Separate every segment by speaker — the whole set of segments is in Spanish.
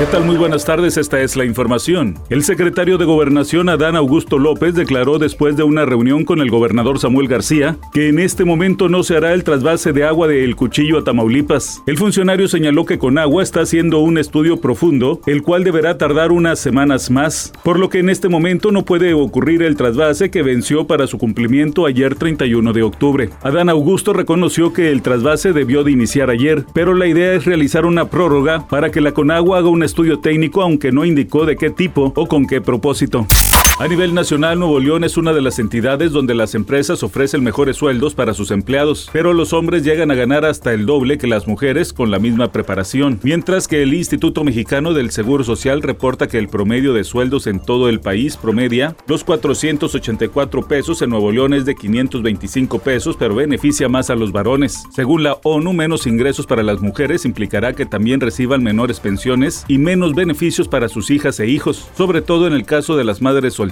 Speaker 1: ¿Qué tal? Muy buenas tardes, esta es la información. El secretario de Gobernación Adán Augusto López declaró después de una reunión con el gobernador Samuel García que en este momento no se hará el trasvase de agua de El Cuchillo a Tamaulipas. El funcionario señaló que con agua está haciendo un estudio profundo, el cual deberá tardar unas semanas más, por lo que en este momento no puede ocurrir el trasvase que venció para su cumplimiento ayer 31 de octubre. Adán Augusto reconoció que el trasvase debió de iniciar ayer, pero la idea es realizar una prórroga para que la Conagua haga un estudio técnico aunque no indicó de qué tipo o con qué propósito. A nivel nacional, Nuevo León es una de las entidades donde las empresas ofrecen mejores sueldos para sus empleados, pero los hombres llegan a ganar hasta el doble que las mujeres con la misma preparación, mientras que el Instituto Mexicano del Seguro Social reporta que el promedio de sueldos en todo el país promedia los 484 pesos, en Nuevo León es de 525 pesos, pero beneficia más a los varones. Según la ONU, menos ingresos para las mujeres implicará que también reciban menores pensiones y menos beneficios para sus hijas e hijos, sobre todo en el caso de las madres solteras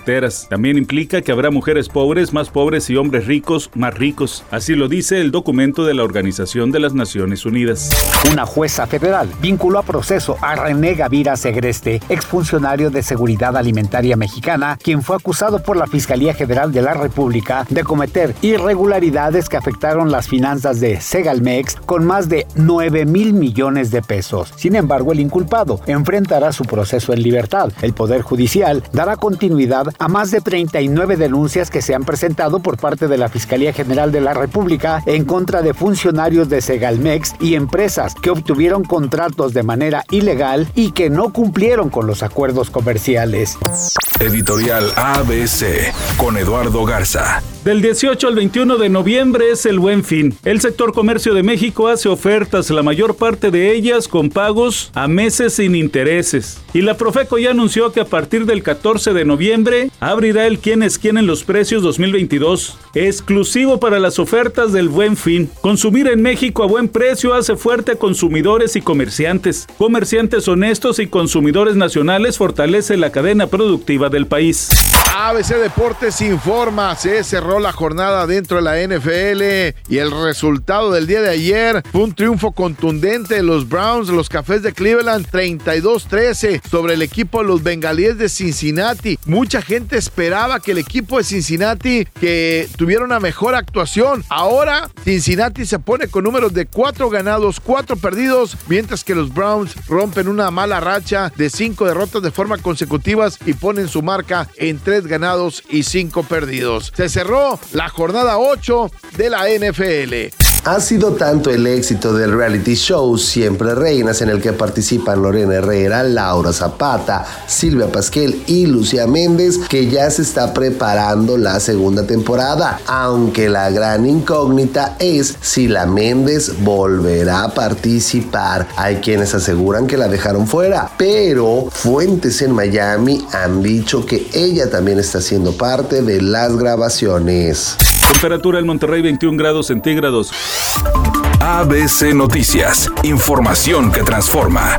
Speaker 1: también implica que habrá mujeres pobres más pobres y hombres ricos más ricos. Así lo dice el documento de la Organización de las Naciones Unidas.
Speaker 2: Una jueza federal vinculó a proceso a René Gavira Segreste, exfuncionario de Seguridad Alimentaria Mexicana, quien fue acusado por la Fiscalía General de la República de cometer irregularidades que afectaron las finanzas de Segalmex con más de 9 mil millones de pesos. Sin embargo, el inculpado enfrentará su proceso en libertad. El Poder Judicial dará continuidad a más de 39 denuncias que se han presentado por parte de la Fiscalía General de la República en contra de funcionarios de Segalmex y empresas que obtuvieron contratos de manera ilegal y que no cumplieron con los acuerdos comerciales.
Speaker 3: Editorial ABC con Eduardo Garza.
Speaker 1: Del 18 al 21 de noviembre es el Buen Fin. El sector comercio de México hace ofertas, la mayor parte de ellas con pagos a meses sin intereses. Y la Profeco ya anunció que a partir del 14 de noviembre abrirá el quién es quién en los precios 2022, exclusivo para las ofertas del Buen Fin. Consumir en México a buen precio hace fuerte a consumidores y comerciantes. Comerciantes honestos y consumidores nacionales fortalece la cadena productiva del país.
Speaker 4: ABC Deportes informa, se cerró la jornada dentro de la NFL y el resultado del día de ayer fue un triunfo contundente de los Browns, los Cafés de Cleveland 32-13 sobre el equipo de los Bengalíes de Cincinnati. Mucha gente esperaba que el equipo de Cincinnati que tuviera una mejor actuación. Ahora Cincinnati se pone con números de 4 ganados, 4 perdidos, mientras que los Browns rompen una mala racha de 5 derrotas de forma consecutivas y ponen su marca en 3 ganados y 5 perdidos. Se la jornada 8 de la NFL.
Speaker 5: Ha sido tanto el éxito del reality show Siempre Reinas en el que participan Lorena Herrera, Laura Zapata, Silvia Pasquel y Lucía Méndez que ya se está preparando la segunda temporada, aunque la gran incógnita es si la Méndez volverá a participar. Hay quienes aseguran que la dejaron fuera, pero fuentes en Miami han dicho que ella también está siendo parte de las grabaciones.
Speaker 1: Temperatura en Monterrey 21 grados centígrados.
Speaker 3: ABC Noticias, información que transforma.